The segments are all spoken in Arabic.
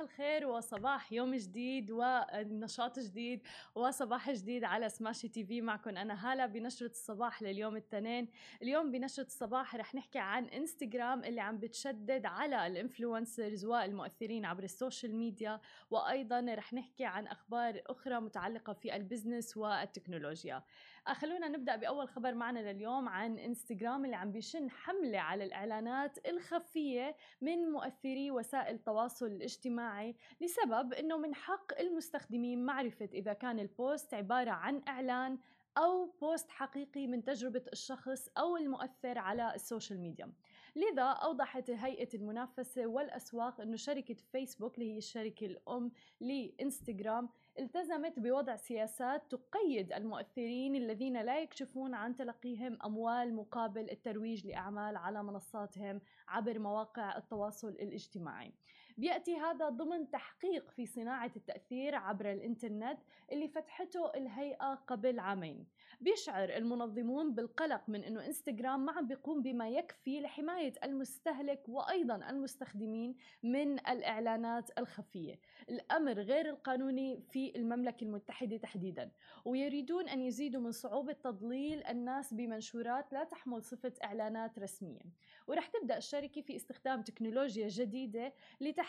الخير وصباح يوم جديد ونشاط جديد وصباح جديد على سماشي TV. معكم أنا هالة بنشرة الصباح لليوم الاثنين اليوم بنشرة الصباح رح نحكي عن انستغرام اللي عم بتشدد على ال influencers والمؤثرين عبر ال social media وأيضا رح نحكي عن أخبار أخرى متعلقة في ال business والتكنولوجيا. خلونا نبدأ بأول خبر معنا لليوم عن إنستغرام اللي عم بيشن حملة على الإعلانات الخفية من مؤثري وسائل التواصل الاجتماعي لسبب إنه من حق المستخدمين معرفة إذا كان ال post عبارة عن إعلان أو post حقيقي من تجربة الشخص أو المؤثر على ال social media. لذا أوضحت هيئة المنافسة والأسواق أنه شركة فيسبوك اللي هي الشركة الأم لإنستغرام التزمت بوضع سياسات تقيد المؤثرين الذين لا يكشفون عن تلقيهم أموال مقابل الترويج لأعمال على منصاتهم عبر مواقع التواصل الاجتماعي. بيأتي هذا ضمن تحقيق في صناعة التأثير عبر الإنترنت اللي فتحته الهيئة قبل عامين. بيشعر المنظمون بالقلق من إنه إنستغرام ما عم بيقوم بما يكفي لحماية المستهلك وأيضا المستخدمين من الإعلانات الخفية. الأمر غير القانوني في المملكة المتحدة تحديدا، ويريدون أن يزيدوا من صعوبة تضليل الناس بمنشورات لا تحمل صفة إعلانات رسمية. ورح تبدأ الشركة في استخدام تكنولوجيا جديدة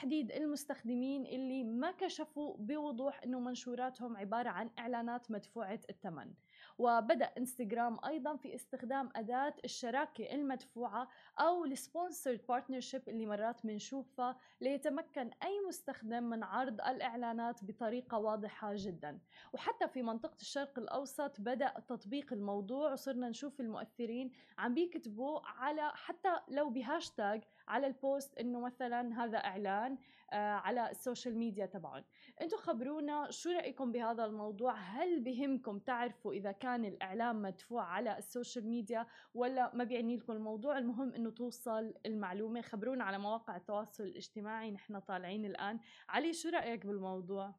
لتحديد المستخدمين اللي ما كشفوا بوضوح إنه منشوراتهم عبارة عن إعلانات مدفوعة الثمن. وبدأ إنستغرام أيضا في استخدام أداة الشراكة المدفوعة أو ال sponsored partnership اللي مرات بنشوفها ليتمكن أي مستخدم من عرض الإعلانات بطريقة واضحة جدا وحتى في منطقة الشرق الأوسط بدأ تطبيق الموضوع وصرنا نشوف المؤثرين عم بيكتبوا على حتى لو بهاشتاج على ال post إنه مثلا هذا إعلان آه، على ال social media تبعهم أنتم خبرونا شو رأيكم بهذا الموضوع؟ هل بهمكم تعرفوا إذا كان الإعلان مدفوع على ال social media ولا ما بيعني لكم الموضوع؟ المهم إنه توصل المعلومة. خبرونا على مواقع التواصل الاجتماعي. نحن طالعين الآن. علي شو رأيك بالموضوع؟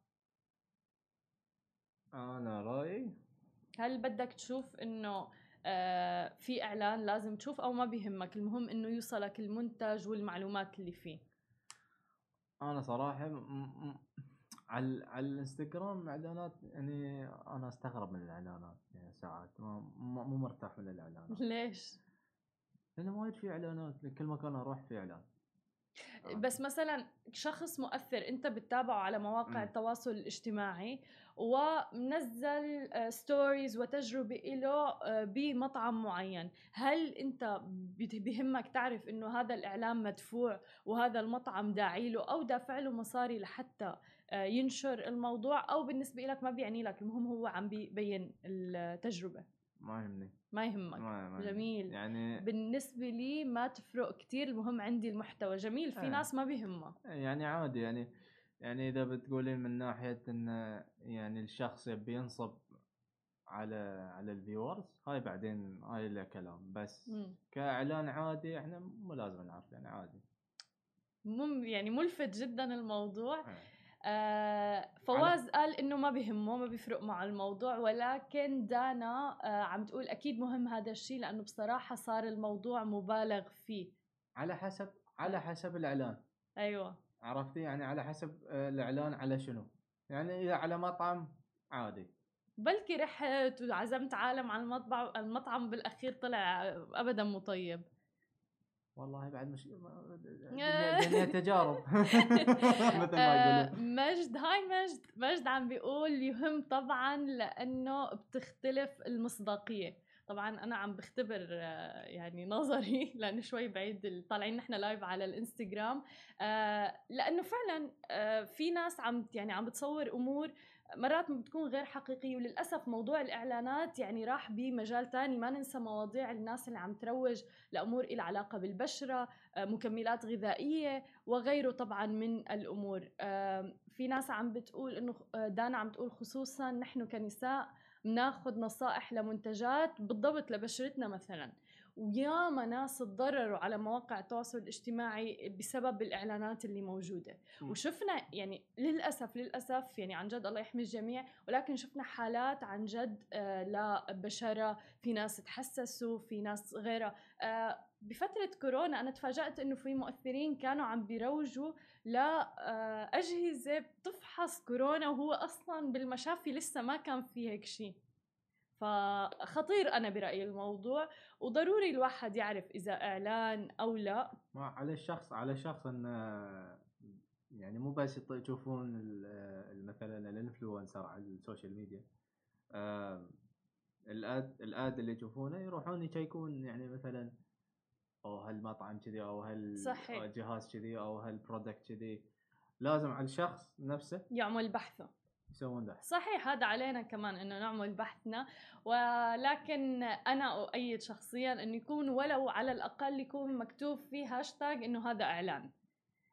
أنا رأيي هل بدك تشوف إنه في إعلان لازم تشوف أو ما بيهمك المهم إنه يوصلك المنتج والمعلومات اللي فيه. أنا صراحة م- على على الإنستغرام إعلانات يعني أنا أستغرب من الإعلانات يعني ساعات مو مرتاح من الإعلانات. ليش؟ لأنه وايد في إعلانات لكل مكان أروح في إعلان. بس مثلا شخص مؤثر أنت بتتابعه على مواقع مم. التواصل الاجتماعي ومنزل ستوريز وتجربة له آه، بمطعم معين. هل أنت بهمك تعرف إنه هذا الاعلان مدفوع وهذا المطعم داعي له أو دافع له مصاري لحتى آه، ينشر الموضوع أو بالنسبة لك ما بيعني لك المهم هو عم بيبين التجربة؟ ما يهمني ما يهمك ما ما. جميل يعني بالنسبة لي ما تفرق كتير المهم عندي المحتوى جميل في آه. ناس ما بيهمها يعني عادي يعني يعني إذا بتقولين من ناحية إن يعني الشخص يبي ينصب على على ال viewers هاي بعدين هاي له كلام بس مم. كإعلان عادي إحنا مو لازم نعرف يعني عادي مم يعني ملفت جدا الموضوع آه. آه فواز قال إنه ما بهمه ما بيفرق مع الموضوع ولكن دانا آه عم تقول أكيد مهم هذا الشيء لأنه بصراحة صار الموضوع مبالغ فيه. على حسب على حسب الإعلان. أيوه. عرفتي؟ يعني على حسب آه، الإعلان على شنو. يعني إذا على مطعم عادي. بلكي رحت وعزمت عالم على المطبع المطعم بالأخير طلع ابدا مو طيب والله بعد مش دنيا تجارب. مثل ما آه، يقولون مجد هاي مجد مجد عم بيقول يهم طبعا لأنه بتختلف المصداقية. طبعا أنا عم بختبر آه، يعني نظري لأنه شوي بعيد ال- طالعين نحن لايف على الإنستغرام. آه، لأنه فعلا في ناس عم يعني عم بتصور أمور مرات بتكون غير حقيقية وللأسف موضوع الإعلانات يعني راح بمجال تاني. ما ننسى مواضيع الناس اللي عم تروج لأمور إلى علاقة بالبشرة آه، مكملات غذائية وغيره طبعا من الأمور. آم، في ناس عم بتقول إنه آه، دانا عم تقول خصوصا نحن كنساء بناخذ نصائح لمنتجات بالضبط لبشرتنا مثلا. وياما ناس تضرروا على مواقع التواصل الاجتماعي بسبب الإعلانات اللي موجودة. م. وشفنا يعني للأسف للأسف يعني عن جد الله يحمي الجميع ولكن شفنا حالات عن جد آه لبشره في ناس تحسسوا في ناس غيرها. آه بفترة كورونا أنا تفاجأت إنه في مؤثرين كانوا عم بيروجوا لأجهزة بتفحص كورونا وهو أصلا بالمشافي لسه ما كان في هيك شيء. فخطير أنا برأيي الموضوع وضروري الواحد يعرف إذا إعلان أو لا. ما على الشخص على الشخص انه يعني مو بس ال- مثلا ال influencer على ال social media ال ad ال ad اللي يشوفونه يروحون يشيكون يعني مثلا أو هالمطعم كذي أو صحيح. هالجهاز كذي أو هال product كذي. لازم على الشخص نفسه يعمل بحثه. يسوون بحث. صحيح هذا علينا كمان إنه نعمل بحثنا. ولكن أنا أؤيد شخصيا إنه يكون ولو على الأقل يكون مكتوب فيه هاشتاج إنه هذا إعلان.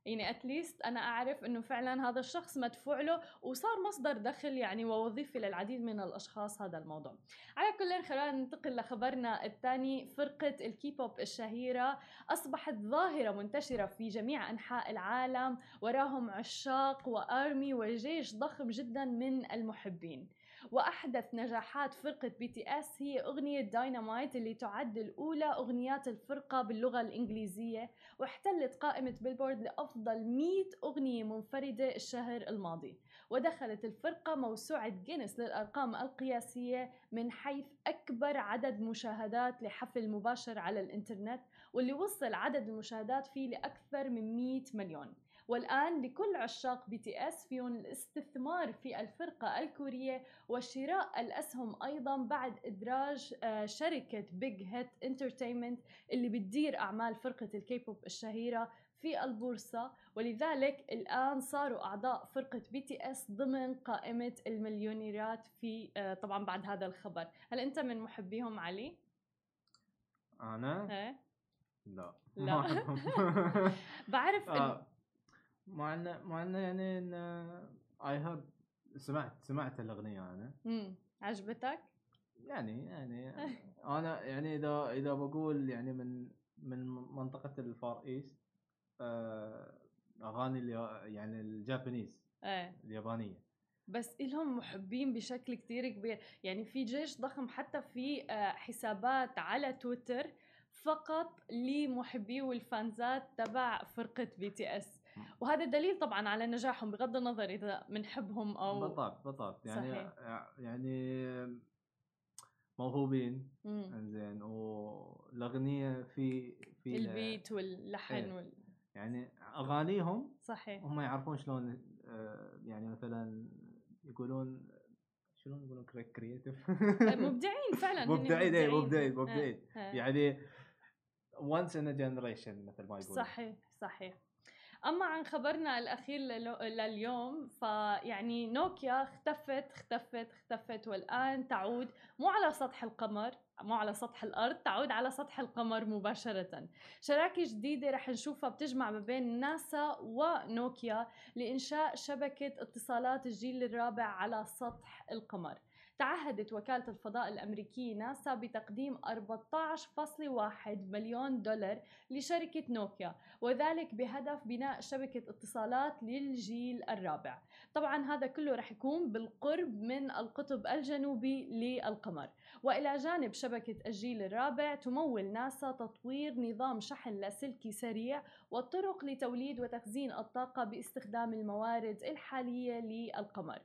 يعني at least أنا أعرف إنه فعلا هذا الشخص مدفوع له وصار مصدر دخل يعني ووظيفه للعديد من الأشخاص هذا الموضوع. على كل خلينا ننتقل لخبرنا الثاني. فرقة الكيبوب الشهيرة أصبحت ظاهرة منتشرة في جميع أنحاء العالم وراهم عشاق و army وجيش ضخم جدا من المحبين. وأحدث نجاحات فرقة BTS هي أغنية داينامايت اللي تعد الأولى أغنيات الفرقة باللغة الإنجليزية واحتلت قائمة بيلبورد لأفضل 100 أغنية منفردة الشهر الماضي. ودخلت الفرقة موسوعة جينيس للأرقام القياسية من حيث أكبر عدد مشاهدات لحفل مباشر على الإنترنت واللي وصل عدد المشاهدات فيه لأكثر من 100 مليون. والآن لكل عشاق BTS فيهم الاستثمار في الفرقة الكورية وشراء الأسهم أيضا بعد إدراج آه، شركة Big Hit Entertainment اللي بتدير أعمال فرقة الكيبوب الشهيرة في البورصة ولذلك الآن صاروا أعضاء فرقة BTS ضمن قائمة المليونيرات في آه، طبعا بعد هذا الخبر هل أنت من محبيهم علي؟ أنا إيه؟ لا لا. بعرف. آه، مع انه مع انه يعني إن I heard سمعت سمعت الأغنية أنا. مم. عجبتك؟ يعني يعني أنا يعني اذا إذا بقول يعني من من منطقة ال Far East آه، أغاني يعني ال Japanese. إيه. اليابانية. بس إلهم محبين بشكل كتير كبير. يعني في جيش ضخم حتى في آه، حسابات على تويتر فقط لمحبي وال fans ات تبع فرقة BTS وهذا دليل طبعا على نجاحهم بغض النظر إذا بنحبهم أو بالضبط بالضبط. يعني صحيح. يعني موهوبين. إنزين. والأغنية في في البيت واللحن إيه. وال... يعني أغانيهم صحيح. هم يعرفون شلون آه، يعني مثلا يقولون شلون يقولون كريتيف مبدعين فعلا مبدعين اي مبدعين. إيه، مبدعين إيه. يعني once in a generation مثل ما يقولون. صحيح صحيح. أما عن خبرنا الأخير لليوم فيعني نوكيا اختفت اختفت اختفت والآن تعود مو على سطح القمر مو على سطح الأرض تعود على سطح القمر مباشرة. شراكة جديدة رح نشوفها بتجمع ما بين ناسا ونوكيا لإنشاء شبكة اتصالات الجيل الرابع على سطح القمر. تعهدت وكالة الفضاء الأمريكية ناسا بتقديم 14.1 مليون دولار لشركة نوكيا وذلك بهدف بناء شبكة اتصالات للجيل الرابع. طبعا هذا كله رح يكون بالقرب من القطب الجنوبي للقمر. وإلى جانب شبكة الجيل الرابع تمول ناسا تطوير نظام شحن لاسلكي سريع والطرق لتوليد وتخزين الطاقة باستخدام الموارد الحالية للقمر.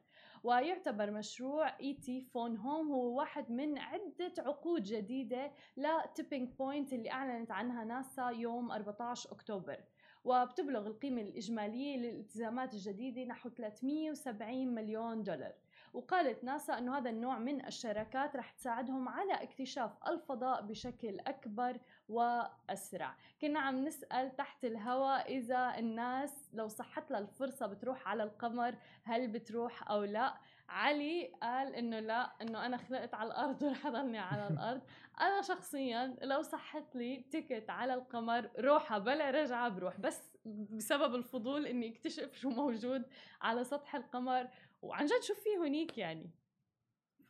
ويعتبر مشروع ET phone home هو واحد من عدة عقود جديدة ل Tipping Point اللي أعلنت عنها ناسا يوم 14 أكتوبر. وبتبلغ القيمة الإجمالية للالتزامات الجديدة نحو 370 مليون دولار. وقالت ناسا أنه هذا النوع من الشراكات رح تساعدهم على اكتشاف الفضاء بشكل أكبر وأسرع. كنا عم نسأل تحت الهواء إذا الناس لو صحت لها الفرصة بتروح على القمر هل بتروح أو لا؟ علي قال إنه لا إنه أنا خلقت على الأرض ورح أضلني على الأرض. أنا شخصيا لو صحت لي تيكت على القمر روحة بلا رجعة بروح. بس بسبب الفضول إني اكتشف شو موجود على سطح القمر وعن جد شو في هنيك يعني.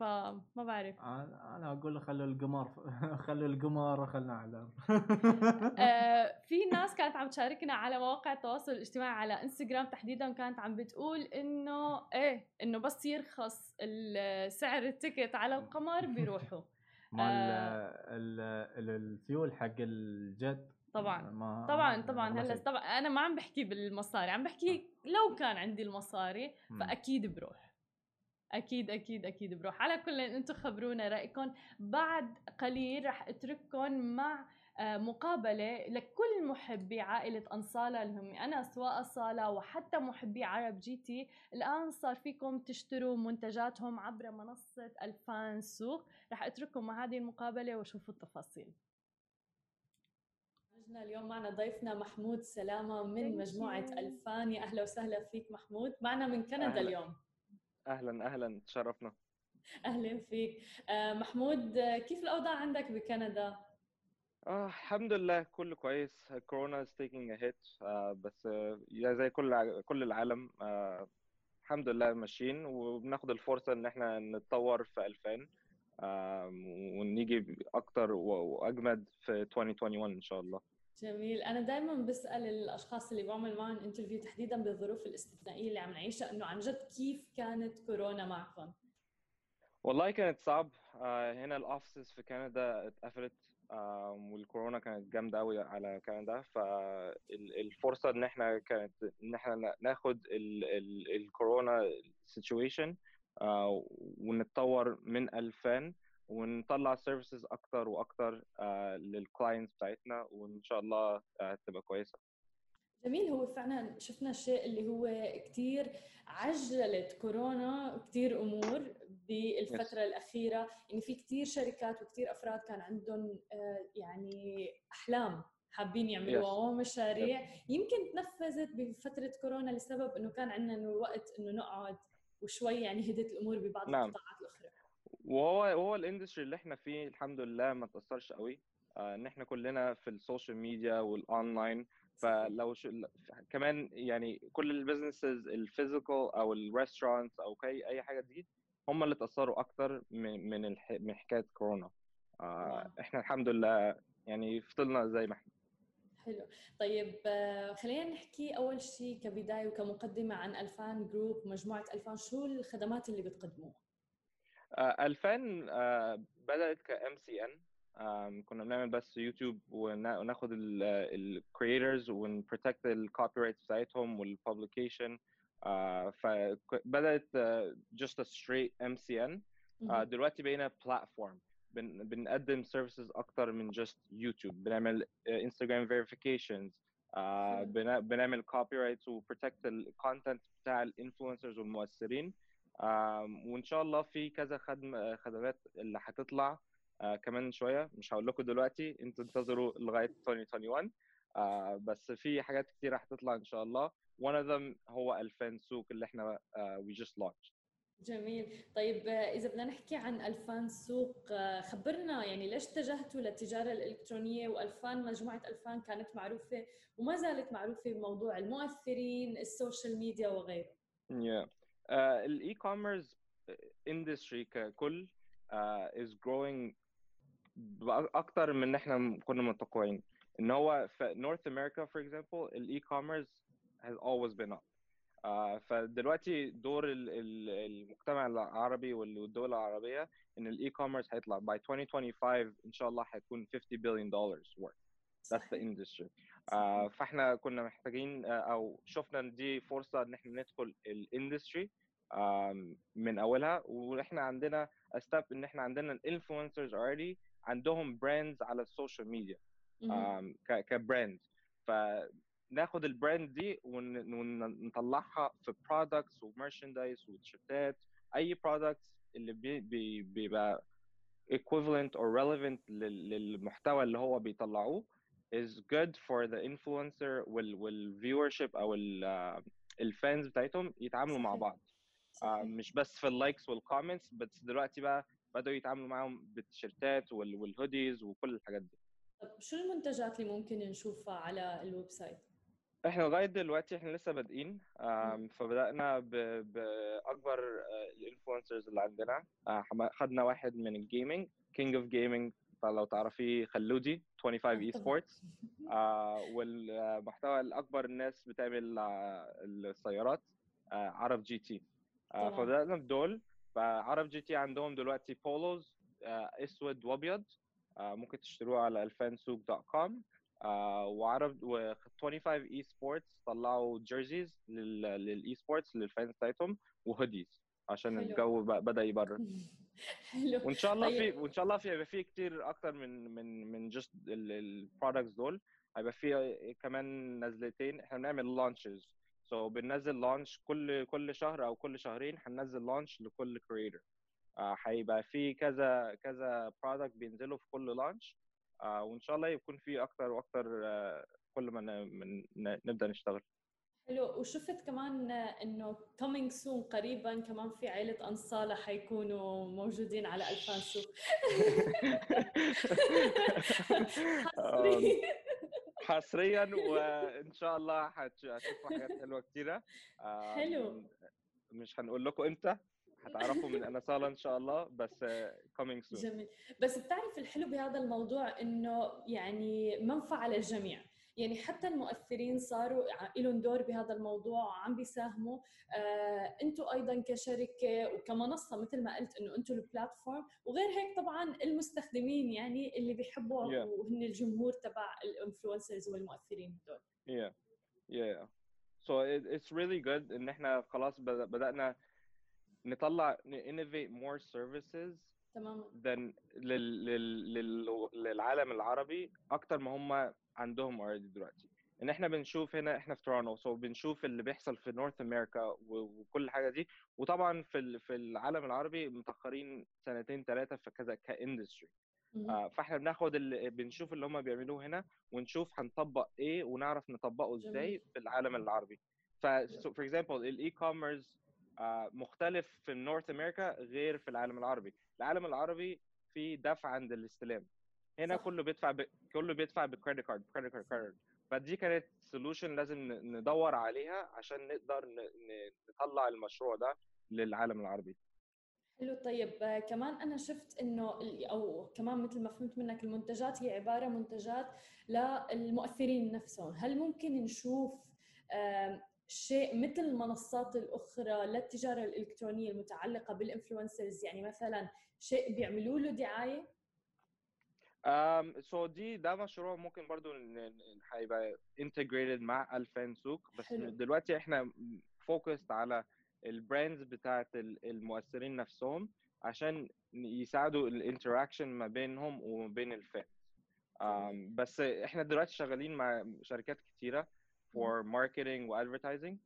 فما بعرف. أنا أقول خلوا القمر خلوا القمر خلنا على آه، في ناس كانت عم تشاركنا على مواقع التواصل الاجتماعي على إنستغرام تحديدا كانت عم بتقول إنه إيه إنه بس يرخص سعر ال ticket على القمر بيروحوا. مال آه. ال- ال- الفيول حق الجد طبعا. ما طبعا طبعا. هلأ. طبعا أنا ما عم بحكي بالمصاري عم بحكي لو كان عندي المصاري. فأكيد بروح. أكيد أكيد أكيد بروح. على كل أنتم خبرونا رأيكم. بعد قليل رح أترككم مع آه، مقابلة لكل محبي عائلة أنصالة اللي هم أنس وأصالة وحتى محبي عرب جي تي. الآن صار فيكم تشتروا منتجاتهم عبر منصة ألفان سوق. رح أترككم مع هذه المقابلة وشوفوا التفاصيل. معنا اليوم معنا ضيفنا محمود سلامة من مجموعة you. ألفان. يا أهلا وسهلا فيك محمود. معنا من كندا أهلا. اليوم. أهلا أهلا. تشرفنا. أهلا فيك. آه، محمود آه، كيف الأوضاع عندك بكندا؟ آه الحمد لله. كله كويس. كورونا is taking a hit. آه بس آه زي كل كل العالم آه الحمد لله ماشيين وبناخد الفرصة إن إحنا نتطور في 2000 آه ونيجي أكتر وأجمد في 2021 إن شاء الله. جميل. أنا دائما بسأل الأشخاص اللي بعمل معهم interview تحديدا بالظروف الاستثنائية اللي عم نعيشها إنه عن جد كيف كانت كورونا معكم؟ والله كانت صعب. آه، هنا ال offices في كندا اتقفلت. آه، والكورونا كانت جامدة قوي على كندا. فالفرصه إن إحنا كانت إن إحنا نا- ناخد ال- ال- الكورونا situation ونتطور من 2000 ونطلع services أكتر وأكتر لل clients بتاعتنا وإن شاء الله آه، تبقى كويسة. جميل. هو فعلا شفنا الشيء اللي هو كثير عجلت كورونا كثير أمور بالفترة الأخيرة. يعني في كثير شركات وكثير أفراد كان عندهم آه، يعني أحلام حابين يعملوها Yes. ومشاريع يمكن تنفذت بفترة كورونا لسبب إنه كان عندنا وقت إنه نقعد وشوي يعني هدت الأمور ببعض نعم. القطاعات الأخرى. وهو وهو ال industry اللي إحنا فيه الحمد لله ما تاثرش قوي. آه، إن إحنا كلنا في ال social media وال online فلو ل- كمان يعني كل ال businesses ال physical أو ال restaurants أو أي أي حاجة دي هم اللي تاثروا أكتر من من الح... من حكاية كورونا. آه،. إحنا الحمد لله يعني فضلنا زي ما إحنا. حلو. طيب آه، خلينا نحكي أول شيء كبداية وكمقدمة عن ألفان group مجموعة ألفان. شو الخدمات اللي بتقدموها؟ ألفان آه، بدأت ك MCN كنا بنعمل بس يوتيوب ونا- وناخد ال creators ون protect ال copyrights بتاعتهم وال publication فبدأت آه، just a straight MCN آه، دلوقتي بقينا platform بن بنقدم services أكتر من just يوتيوب. بنعمل انستغرام verifications حلو. بنعمل copyrights و protect ال content بتاع ال influencers والمؤثرين. وإن شاء الله في كذا خدمه خدمات اللي هتطلع آه، كمان شوية. مش هقول لكم دلوقتي أنتوا انتظروا لغاية 2021 آه، بس في حاجات كتير هتطلع إن شاء الله. One of them هو 2000 سوق اللي إحنا we just launched. جميل. طيب آه، إذا بدنا نحكي عن ألفان سوق خبرنا يعني ليش اتجهتوا للتجارة الإلكترونية؟ وألفان مجموعة ألفان كانت معروفة وما زالت معروفة بموضوع المؤثرين ال social media وغيره. Yeah. Uh, ال e-commerce industry ككل uh, is growing أكتر من ان إحنا كنا متوقعين. إن هو في North America for example ال e-commerce has always been up. uh, فدلوقتي دور ال- ال- المجتمع العربي وال- والدول العربية إن ال e-commerce هيطلع. By 2025 إن شاء الله هيكون 50 billion dollars worth. That's the industry. آه، فاحنا كنا محتاجين آه، أو شفنا إن دي فرصة إن إحنا ندخل ال industry من أولها وإحنا عندنا step إن إحنا عندنا ال influencers already عندهم brands على ال social media. ك brand فناخد ال brand دي ون- ونطلعها في products و merchandise وتيشيرتات أي products اللي بي بي بيبقى equivalent or relevant لل- للمحتوى اللي هو بيطلعوه. Is good for the influencer وال وال viewership أو ال آه، ال fans بتاعتهم يتعاملوا مع. بعض آه، صحيح. مش بس في ال likes وال comments بس دلوقتي بقى بدأوا يتعاملوا معاهم بالتيشيرتات وال- وال hoodies وكل الحاجات دي طب شو المنتجات اللي ممكن نشوفها على ال website إحنا لغاية دلوقتي إحنا لسه بادئين فبدأنا باكبر ال influencers اللي عندنا آه، خدنا واحد من ال gaming king of gaming لو تعرفيه خلودي 25 eSports والمحتوى الأكبر الناس بتعمل آه، السيارات آه، عرب جي تي طبعاً. فبدانا بدول فعرب جي تي عندهم دلوقتي polos آه، أسود وأبيض آه، ممكن تشتروه على ألفان سوق.com آه، وعرب و 25 eSports طلعوا jerseys لل eSports لل fans بتاعتهم و hoodies عشان. الجو بدأ يبرد حلو. وإن شاء الله في طيب. وإن شاء الله في هيبقى في كتير أكتر من من من just ال products دول. هيبقى في كمان نزلتين إحنا بنعمل launches so so بننزل launch كل كل شهر أو كل شهرين هننزل launch لكل creator هيبقى في كذا كذا برودكت بينزلوا في كل لانش وإن شاء الله يكون في أكتر وأكتر آه، كل ما نبدأ نشتغل. حلو. وشفت كمان إنه coming soon قريبا كمان في عائلة أنصالة حيكونوا موجودين على حصري. حصريا. وإن شاء الله هتشوفوا حاجات حلوة كتيرة. آه، حلو. مش هنقول لكم إمتى هتعرفوا من أنا صاله إن شاء الله بس coming soon. جميل. بس بتعرف الحلو بهذا الموضوع إنه يعني منفعة للجميع. يعني حتى المؤثرين صاروا لهم دور بهذا الموضوع وعم بيساهموا. آه، أنتم أيضا كشركة وكمنصة مثل ما قلت إنه أنتم البلاتفورم وغير هيك طبعا المستخدمين يعني اللي بيحبوا Yeah. وهن الجمهور تبع الانفلونسرز والمؤثرين هدول. Yeah. Yeah. So it, it's really good إن إحنا خلاص بد- بدأنا نطلع innovate more services تماما. than لل, لل, لل, للعالم العربي أكتر ما هم عندهم already دلوقتي إن إحنا بنشوف هنا إحنا في تورونتو so بنشوف اللي بيحصل في North America وكل حاجة دي وطبعا في في العالم العربي متأخرين سنتين ثلاثة في كذا ك industry. آه، فإحنا بناخد اللي بنشوف اللي هم بيعملوه هنا ونشوف هنطبق إيه ونعرف نطبقه إزاي. في العالم العربي ف for example ال e-commerce مختلف في North America غير في العالم العربي العالم العربي في دفع عند الاستلام هنا صح. كله بيدفع ب... كله بيدفع ب credit card credit card فدي كانت solution لازم ندور عليها عشان نقدر نطلع المشروع ده للعالم العربي. حلو. طيب كمان أنا شفت إنه أو كمان مثل ما فهمت منك المنتجات هي عبارة منتجات للمؤثرين نفسهم. هل ممكن نشوف شيء مثل المنصات الأخرى للتجارة الإلكترونية المتعلقة بالانفلونسرز يعني مثلا شيء بيعملوا له دعاية؟ Um, so دي ده مشروع ممكن برضو هيبقى integrated مع الفان سوق بس حلو. دلوقتي إحنا focused على ال brands بتاعت ال- المؤثرين نفسهم عشان يساعدوا ال interaction ما بينهم وما بين ال fan um, بس إحنا دلوقتي شغالين مع شركات كتيرة for marketing و advertising.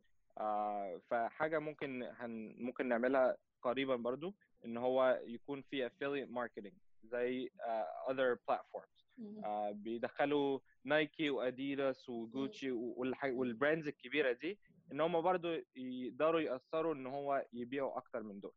uh, فحاجة ممكن هن ممكن نعملها قريبا برضو إن هو يكون في affiliate marketing. زي uh, other platforms. مهم. آه، بيدخلوا نايكي وأديداس وجوتشي وال brands الكبيرة دي إن هم برضو يقدروا يأثروا إن هو يبيعوا أكتر من دول.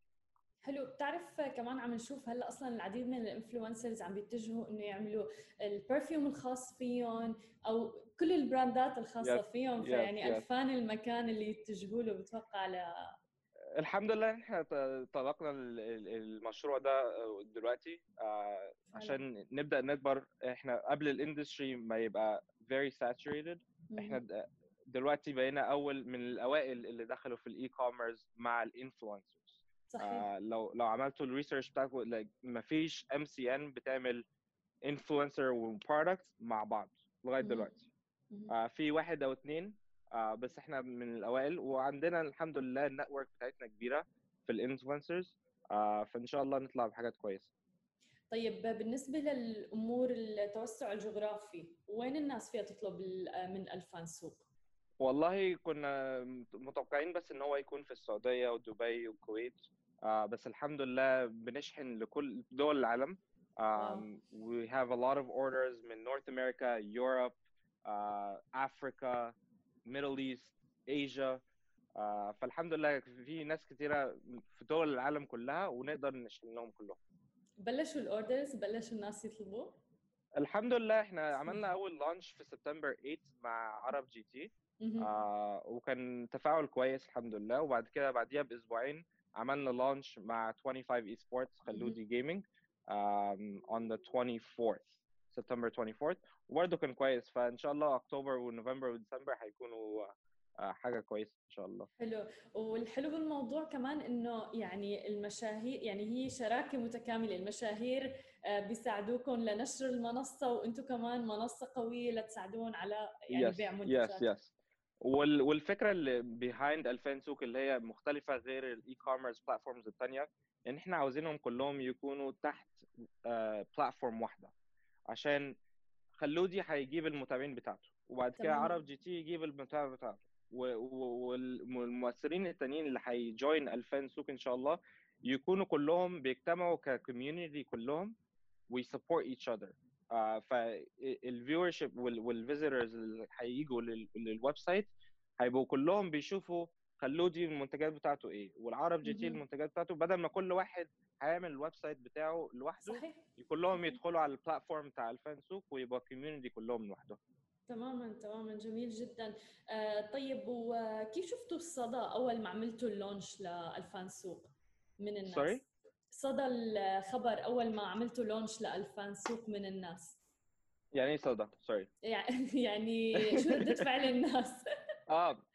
حلو. بتعرف كمان عم نشوف هلأ أصلا العديد من ال influencers عم بيتجهوا إنه يعملوا ال perfume الخاص فيهم أو كل البراندات الخاصة Yes, فيهم yes, فيعني yes. الفان المكان اللي يتجهوا له بتوقع ل الحمد لله إحنا طلقنا ال- ال- المشروع ده آه، دلوقتي آه، عشان نبدأ نكبر إحنا قبل ال industry ما يبقى very saturated إحنا دلوقتي بقينا أول من الأوائل اللي دخلوا في ال e-commerce مع ال influencers صحيح. آه لو لو عملتوا ال research بتاعكم like مفيش MCN بتعمل influencer و product مع بعض لغاية. دلوقتي. في واحد أو اتنين آه بس إحنا من الأوائل وعندنا الحمد لله ال network بتاعتنا كبيرة في ال influencers آه فإن شاء الله نطلع بحاجات كويسة. طيب بالنسبة للأمور التوسع الجغرافي وين الناس فيها تطلب ال- من الفان سوق؟ والله كنا متوقعين بس إن هو يكون في السعودية ودبي والكويت آه بس الحمد لله بنشحن لكل دول العالم um, we have a lot of orders من North America, Europe, uh, Africa, Middle East, Asia. uh, فالحمد لله في ناس كتيرة في دول العالم كلها ونقدر نشحن لهم كلهم. بلشوا ال orders بلشوا الناس يطلبوا؟ الحمد لله إحنا عملنا أول launch في سبتمبر 8 مع عرب جي تي. آه وكان تفاعل كويس الحمد لله. وبعد كده بعديها بأسبوعين عملنا launch مع 25 eSports خلودي جيمنج on the 24th سبتمبر 24th وبرده كان كويس. فإن شاء الله أكتوبر ونوفمبر وديسمبر هيكونوا آه، حاجة كويسة إن شاء الله. حلو. والحلو بالموضوع كمان إنه يعني المشاهير يعني هي شراكة متكاملة. المشاهير آه، بيساعدوكم لنشر المنصة وأنتم كمان منصة قوية لتساعدون على يعني yes, بيع yes منتجات yes. وال, والفكرة اللي behind 2000 سوق اللي هي مختلفة غير ال e-commerce platforms الثانية إن إحنا عاوزينهم كلهم يكونوا تحت platform واحدة. عشان خلودي هيجيب المتابعين بتاعته وبعد كده. عرب جي تي يجيب المتابع بتاعته والمؤثرين التانيين اللي هيجوين 2000 سوق إن شاء الله يكونوا كلهم بيجتمعوا ك community كلهم وي support each other فال viewership وال visitors اللي هيجوا لل- لل website هيبقوا كلهم بيشوفوا خلودي المنتجات بتاعته إيه والعرب جي تي. المنتجات بتاعته بدل ما كل واحد هيعمل ال website بتاعه لوحده صحيح. كلهم. يدخلوا على ال platform بتاع 2000 سوق ويبقى community كلهم لوحده تماما تماما. جميل جدا. آه طيب وكيف شفتوا الصدى أول ما عملتوا ال launch لالفان سوق من الناس؟ Sorry? صدى الخبر أول ما عملتوا launch لالفان سوق من الناس؟ يعني إيه صدى؟ sorry يعني يعني شو ردة فعل الناس؟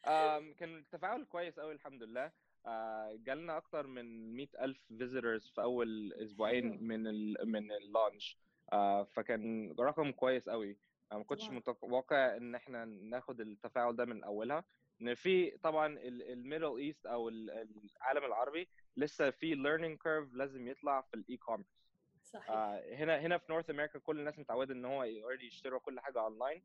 آه كان التفاعل كويس قوي الحمد لله. آه، جالنا أكتر من 100000 visitors في أول أسبوعين. من ال من ال launch. آه، فكان رقم كويس قوي ما كنتش. متوقع إن إحنا ناخد التفاعل ده من أولها. إن في طبعا ال Middle East أو ال- العالم العربي لسه في learning curve لازم يطلع في ال e-commerce صحيح. آه، هنا هنا في North America كل الناس متعودة إن هو already يشتروا كل حاجة اونلاين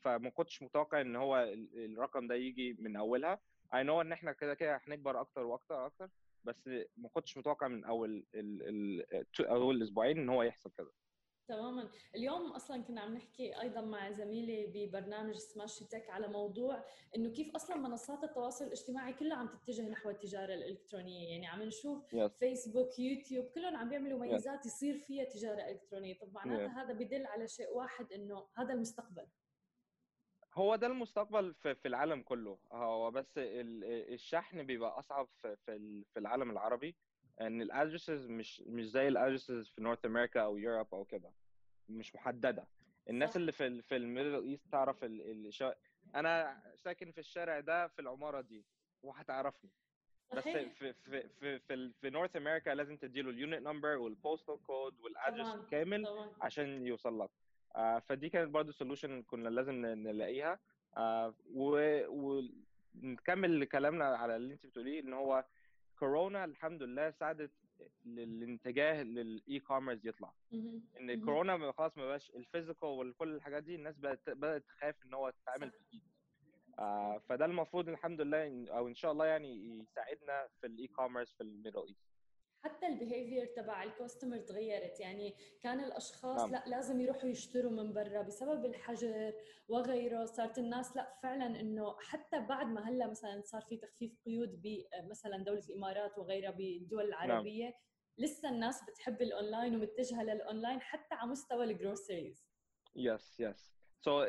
فما كنتش متوقع إن هو ال- الرقم ده يجي من أولها. I know إن إحنا كده كده هنكبر أكتر وأكتر وأكتر بس ما كنتش متوقع من أول ال ال أول أسبوعين إن هو يحصل كده. تماما. اليوم أصلا كنا عم نحكي أيضا مع زميلي ببرنامج سماش تك على موضوع إنه كيف أصلا منصات التواصل الاجتماعي كلها عم تتجه نحو التجارة الإلكترونية. يعني عم نشوف yes فيسبوك يوتيوب كلهم عم بيعملوا ميزات يصير فيها تجارة إلكترونية. طب معناتها Yeah. هذا بدل على شيء واحد إنه هذا المستقبل. هو ده المستقبل في, في العالم كله. هو بس ال- الشحن بيبقى أصعب في العالم العربي. إن ال addresses مش مش زي ال addresses في North America أو Europe أو كده. مش محددة الناس صح. اللي في في ال Middle East تعرف ال. أنا ساكن في الشارع ده في العمارة دي وهتعرفني بس في في في في, في North America لازم تديله ال unit number وال postal code وال address. الكامل طبعا عشان يوصل لك آه فدي كانت برضو solution كنا لازم نلاقيها آه ونكمل كلامنا على اللي انت بتقوليه إن هو كورونا الحمد لله ساعدت للاتجاه لل e-commerce يطلع. إن. كورونا خلاص ما بقاش ال physical وكل الحاجات دي الناس بقت بدأت تخاف إن هو تتعامل. بالايد آه فده المفروض الحمد لله أو إن شاء الله يعني يساعدنا في ال e-commerce في ال Middle East حتى ال behavior تبع ال customer تغيرت. يعني كان الأشخاص نعم. لا لازم يروحوا يشتروا من برا بسبب الحجر وغيره. صارت الناس لا فعلا إنه حتى بعد ما هلأ مثلا صار في تخفيف قيود بمثلا دولة الإمارات وغيرها بالدول العربية لسه الناس بتحب الأونلاين ومتجهة للأونلاين حتى على مستوى ال groceries yes yes so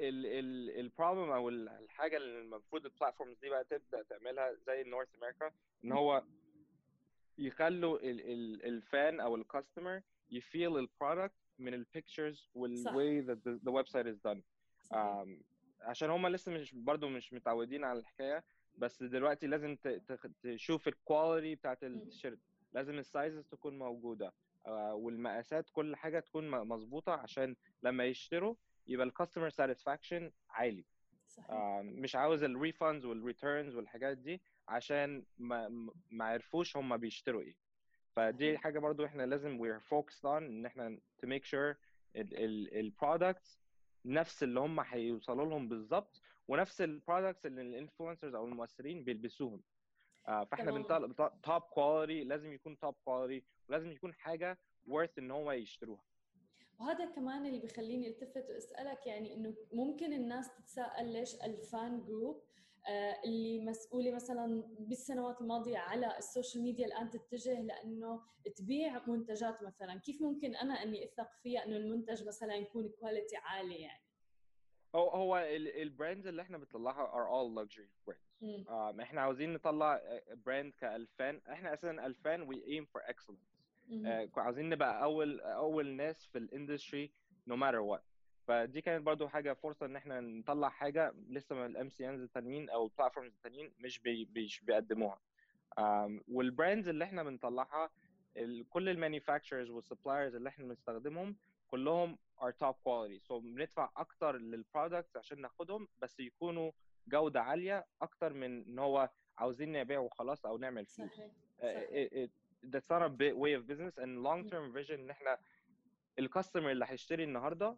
ال problem أو ال- الحاجة اللي المفروض ال platforms دي بقى تبدأ تعملها زي North America إن هو يخلوا ال fan أو ال customer ي feel ال product من ال pictures وال way the website is done. um, عشان هم لسه مش برضو مش متعودين على الحكاية بس دلوقتي لازم تشوف ال quality بتاعت التيشيرت لازم ال sizes تكون موجودة. آه، والمقاسات كل حاجة تكون مظبوطة عشان لما يشتروا يبقى ال customer satisfaction عالي. صحيح. مش عاوز ال refunds وال returns والحاجات دي. عشان ما ما- عرفوش هم بيشتروا إيه فدي. حاجة برضو إحنا لازم we're focused on إن إحنا to make sure ال products نفس اللي هم هيوصلوا لهم بالظبط ونفس ال products اللي ال influencers أو المؤثرين بيلبسوهم آه، فاحنا. بنطلب top quality لازم يكون top quality ولازم يكون حاجة worth إن هو يشتروها وهذا كمان اللي بخليني التفت وأسألك يعني إنه ممكن الناس تتساءل ليش الفان جروب اللي مسؤولة مثلا بالسنوات الماضية على ال social media الآن تتجه لأنه تبيع منتجات مثلا. كيف ممكن أنا أني أثق فيها إنه المنتج مثلا يكون quality عالي يعني؟ هو هو ال brands اللي إحنا بنطلعها are all luxury brands. um, إحنا عاوزين نطلع brand كألفان. إحنا أساسا ألفان we aim for excellence. uh, عاوزين نبقى أول أول ناس في ال industry no matter what. فدي كانت برضو حاجة فرصة إن إحنا نطلع حاجة لسه ال MCNs التانيين أو ال platforms التانيين مش بي مش بيقدموها. وال brands اللي إحنا بنطلعها كل ال manufacturers وال suppliers اللي إحنا بنستخدمهم كلهم are top quality. So بندفع أكتر لل products عشان ناخدهم بس يكونوا جودة عالية أكتر من إن هو عاوزين نبيع وخلاص أو نعمل فلوس. صحيح صحيح. that's not a way of business. And long term vision إن إحنا ال customer اللي هيشتري النهارده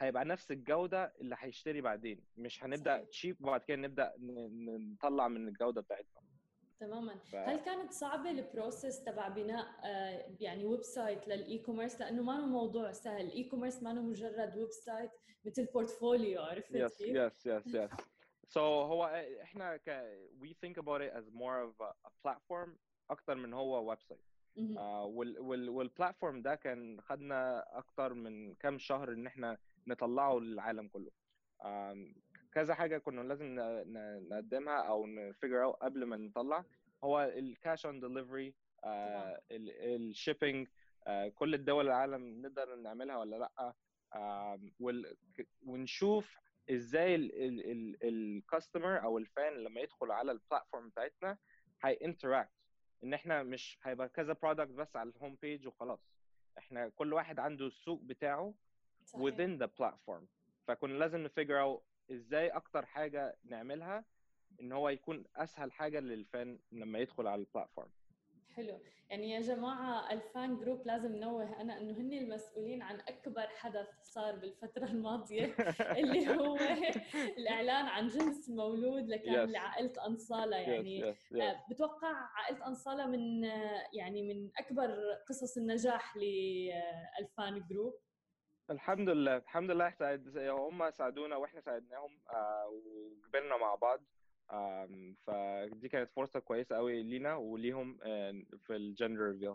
هيبقى نفس الجودة اللي هيشتري بعدين. مش هنبدأ cheap وبعد كده نبدأ نطلع من الجودة بتاعتنا. تماما. ف... هل كانت صعبة ال process تبع بناء آه، يعني website لل e-commerce لأنه ما هو موضوع سهل. ال e-commerce ما هو مجرد website مثل portfolio عرفت كيف؟ yes yes yes so هو إحنا ك we think about it as more of a, a platform أكتر من هو website آه وال وال وال platform ده كان خدنا أكتر من كام شهر إن إحنا نطلعه للعالم كله. كذا حاجة كنا لازم نقدمها أو ن figure out قبل ما نطلع. هو ال cash on delivery ال shipping كل الدول العالم نقدر نعملها ولا لأ. ونشوف إزاي ال customer أو ال fan لما يدخل على ال platform بتاعتنا هي interact إن إحنا مش هيبقى كذا product بس على ال home page وخلاص. إحنا كل واحد عنده السوق بتاعه صحيح. within the platform فكنا لازم ن figure out إزاي أكتر حاجة نعملها إن هو يكون أسهل حاجة لل fan لما يدخل على ال platform حلو يعني يا جماعة الفان جروب لازم نوه أنا أنه هن المسؤولين عن أكبر حدث صار بالفترة الماضية اللي هو الإعلان عن جنس مولود لكان yes. لعائلة أناصالة يعني yes, yes, yes. بتوقع عائلة أناصالة من يعني من أكبر قصص النجاح للفان جروب الحمد لله الحمد لله هم ساعدونا وإحنا ساعدناهم آه، وكبرنا مع بعض فدي كانت فرصة كويسة قوي لينا وليهم آه، في ال gender reveal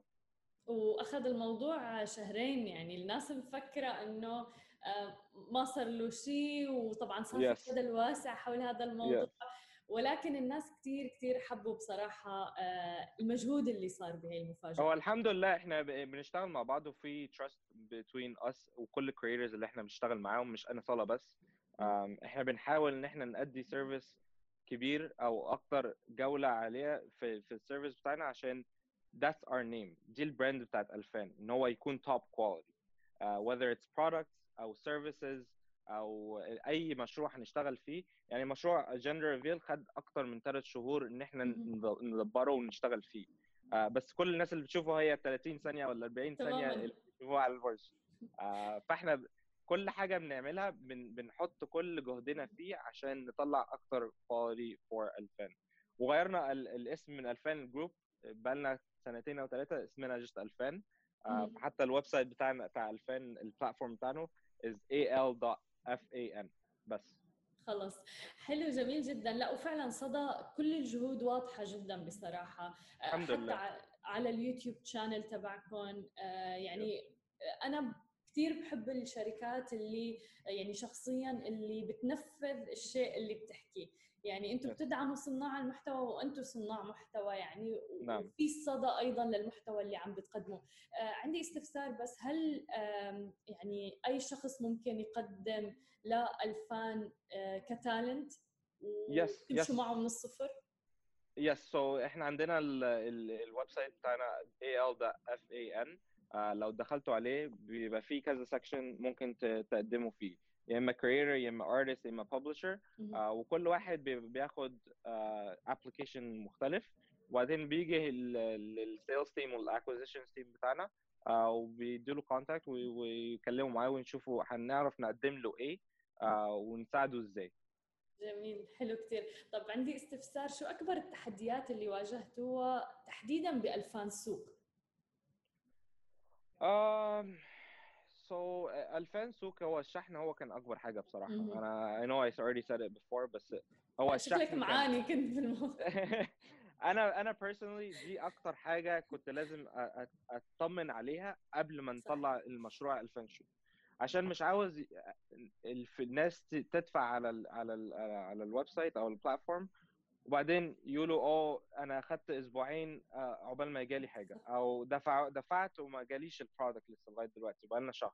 وأخذ الموضوع شهرين يعني الناس مفكرة إنه آه، ما صار له شيء وطبعا صار في جدل واسع حول هذا الموضوع. Yes. ولكن الناس كثير كثير حبوا بصراحة المجهود اللي صار بهي المفاجأة. هو الحمد لله إحنا بنشتغل مع بعض وفي trust between us وكل ال creators اللي إحنا بنشتغل معاهم مش أناصالة بس. إحنا بنحاول إن إحنا نأدي service كبير أو أكتر جودة عالية في في ال service بتاعنا عشان that's our name. دي ال brand بتاعت ألفان إن هو يكون top quality. uh, whether it's products أو services أو أي مشروع هنشتغل فيه. يعني مشروع gender reveal خد أكتر من ثلاث شهور إن إحنا ندبره ونشتغل فيه. آه بس كل الناس اللي بتشوفه هي 30 ثانية ولا 40 ثانية اللي بتشوفوها على البرج آه فاحنا كل حاجة بنعملها بن بنحط كل جهدنا فيه عشان نطلع أكتر quality for الفان وغيرنا الاسم من الفان جروب بقالنا سنتين أو ثلاثة اسمنا just الفان آه حتى ال website بتاعنا بتاع الفان ال platform بتاعنا is al F A N بس. خلص حلو جميل جدا. لا وفعلا صدى كل الجهود واضحة جدا بصراحة. الحمد حتى لله. على اليوتيوب channel تبعكم آه، يعني أنا كثير بحب الشركات اللي يعني شخصيا اللي بتنفذ الشيء اللي بتحكيه يعني أنتم بتدعموا صناع المحتوى وأنتم صناع محتوى يعني نعم. وفي صدى أيضا للمحتوى اللي عم بتقدمه آه عندي استفسار بس هل يعني أي شخص ممكن يقدم للفان آه ك talent؟ وتمشوا معه من الصفر؟ yes so so إحنا عندنا ال website بتاعنا al.fan آه لو دخلتوا عليه بيبقى فيه كذا section ممكن تقدموا فيه. يا إما creator يا إما artist يا إما publisher آه وكل واحد بياخد application آه مختلف. وبعدين بيجي لل sales team وال acquisition team بتاعنا. آه وبيدوا له contact ويكلموا معاه ونشوفوا هنعرف نقدم له إيه. ونساعده إزاي. جميل حلو كثير طب عندي استفسار شو أكبر التحديات اللي واجهتوها تحديدا بألفان سوق um, so ألفان سوق هو الشحن هو كان أكبر حاجة بصراحة مهم. أنا I know I already said it before بس هو الشحن شكلك كان- معاني كنت في الموضوع أنا أنا personally دي أكتر حاجة كنت لازم أطمن عليها قبل ما. نطلع المشروع ألفان سوق عشان مش عاوز الناس تدفع على ال على ال على ال website أو ال platform وبعدين يقولوا آه أنا أخدت أسبوعين آه، عقبال ما جالي حاجة. أو دفع دفعت وما جاليش ال product لسه لغاية دلوقتي بقى لنا شهر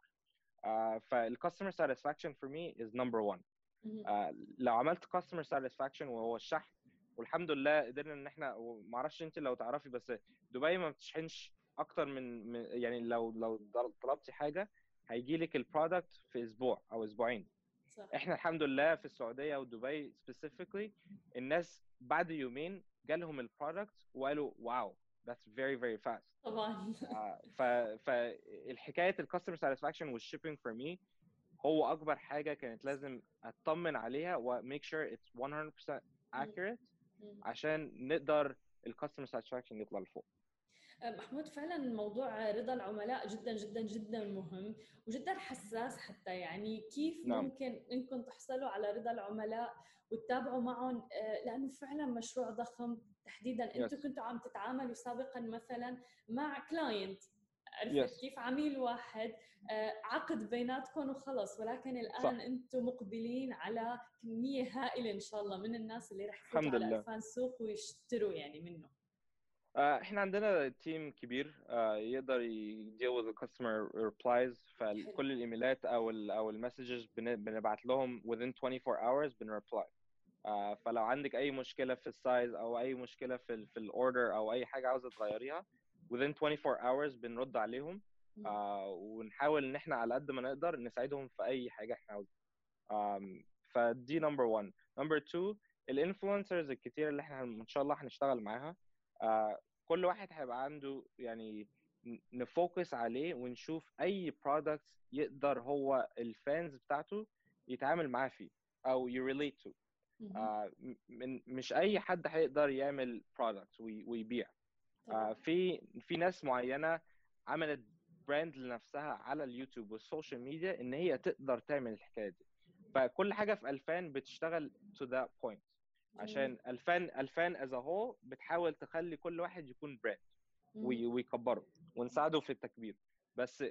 فال customer satisfaction for me is number 1 مهم. آه، لو عملت customer satisfaction وهو ال shipping والحمد لله قدرنا إن إحنا ما أعرفش أنت لو تعرفي بس دبي ما بتشحنش أكتر من يعني لو لو طلبتي حاجة هيجي لك ال product في أسبوع أو أسبوعين. صح. إحنا الحمد لله في السعودية ودبي specifically الناس بعد يومين جالهم ال product وقالوا wow that's very very fast. طبعا. آه، ف فالحكايه ال customer satisfaction وال shipping for me هو أكبر حاجة كانت لازم أطمن عليها و make sure it's 100% accurate. عشان نقدر ال customer satisfaction يطلع لفوق. محمود فعلا موضوع رضا العملاء جدا جدا جدا مهم وجدا حساس حتى يعني كيف نعم. ممكن إنكم تحصلوا على رضا العملاء وتتابعوا معهم آه، لأنه فعلا مشروع ضخم تحديدا أنتم Yes. كنتوا عم تتعاملوا سابقا مثلا مع client عرفت Yes. كيف عميل واحد آه، عقد بيناتكم وخلص ولكن الآن. أنتم مقبلين على كمية هائلة إن شاء الله من الناس اللي رح يفوتوا الحمد على. ألفان سوق ويشتروا يعني منه إحنا عندنا team كبير آه، يقدر ي deal with the customer replies. فكل ال emails أو ال أو ال messages بنبعت لهم within 24 hours بن reply آه، فلو عندك أي مشكلة في ال size أو أي مشكلة في ال في ال order أو أي حاجة عاوزة تغيريها within 24 hours بنرد عليهم. آه، ونحاول إن إحنا على قد ما نقدر نساعدهم في أي حاجة إحنا عاوزينها فدي number 1 number 2 ال influencers الكتير اللي إحنا إن شاء الله هنشتغل معاها آه، كل واحد هيبقى عنده يعني ن focus عليه ونشوف أي product يقدر هو ال fans بتاعته يتعامل معاه فيه أو ي relate to. آه، من مش أي حد هيقدر يعمل product ويبيع. آه، في في ناس معينة عملت brand لنفسها على اليوتيوب وال social media إن هي تقدر تعمل الحكاية دي فكل حاجة في ألفان بتشتغل to that point عشان ألفان ألفان as a whole بتحاول تخلي كل واحد يكون brand ويكبره ونساعده في التكبير. بس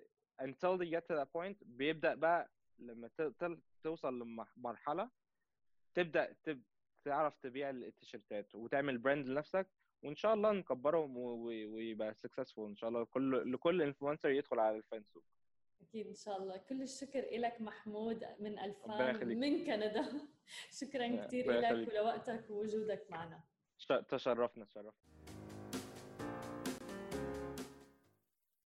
until they get to that point بيبدأ بقى لما توصل لمرحلة تبدأ تب- تعرف تبيع التيشيرتات وتعمل brand لنفسك وإن شاء الله نكبرهم ويبقى successful إن شاء الله كل لكل influencer يدخل على ألفان سوق. أكيد إن شاء الله كل الشكر لك محمود من ألفان. من كندا شكرا كثير لك. ولوقتك ووجودك معنا تشرفنا تشرفنا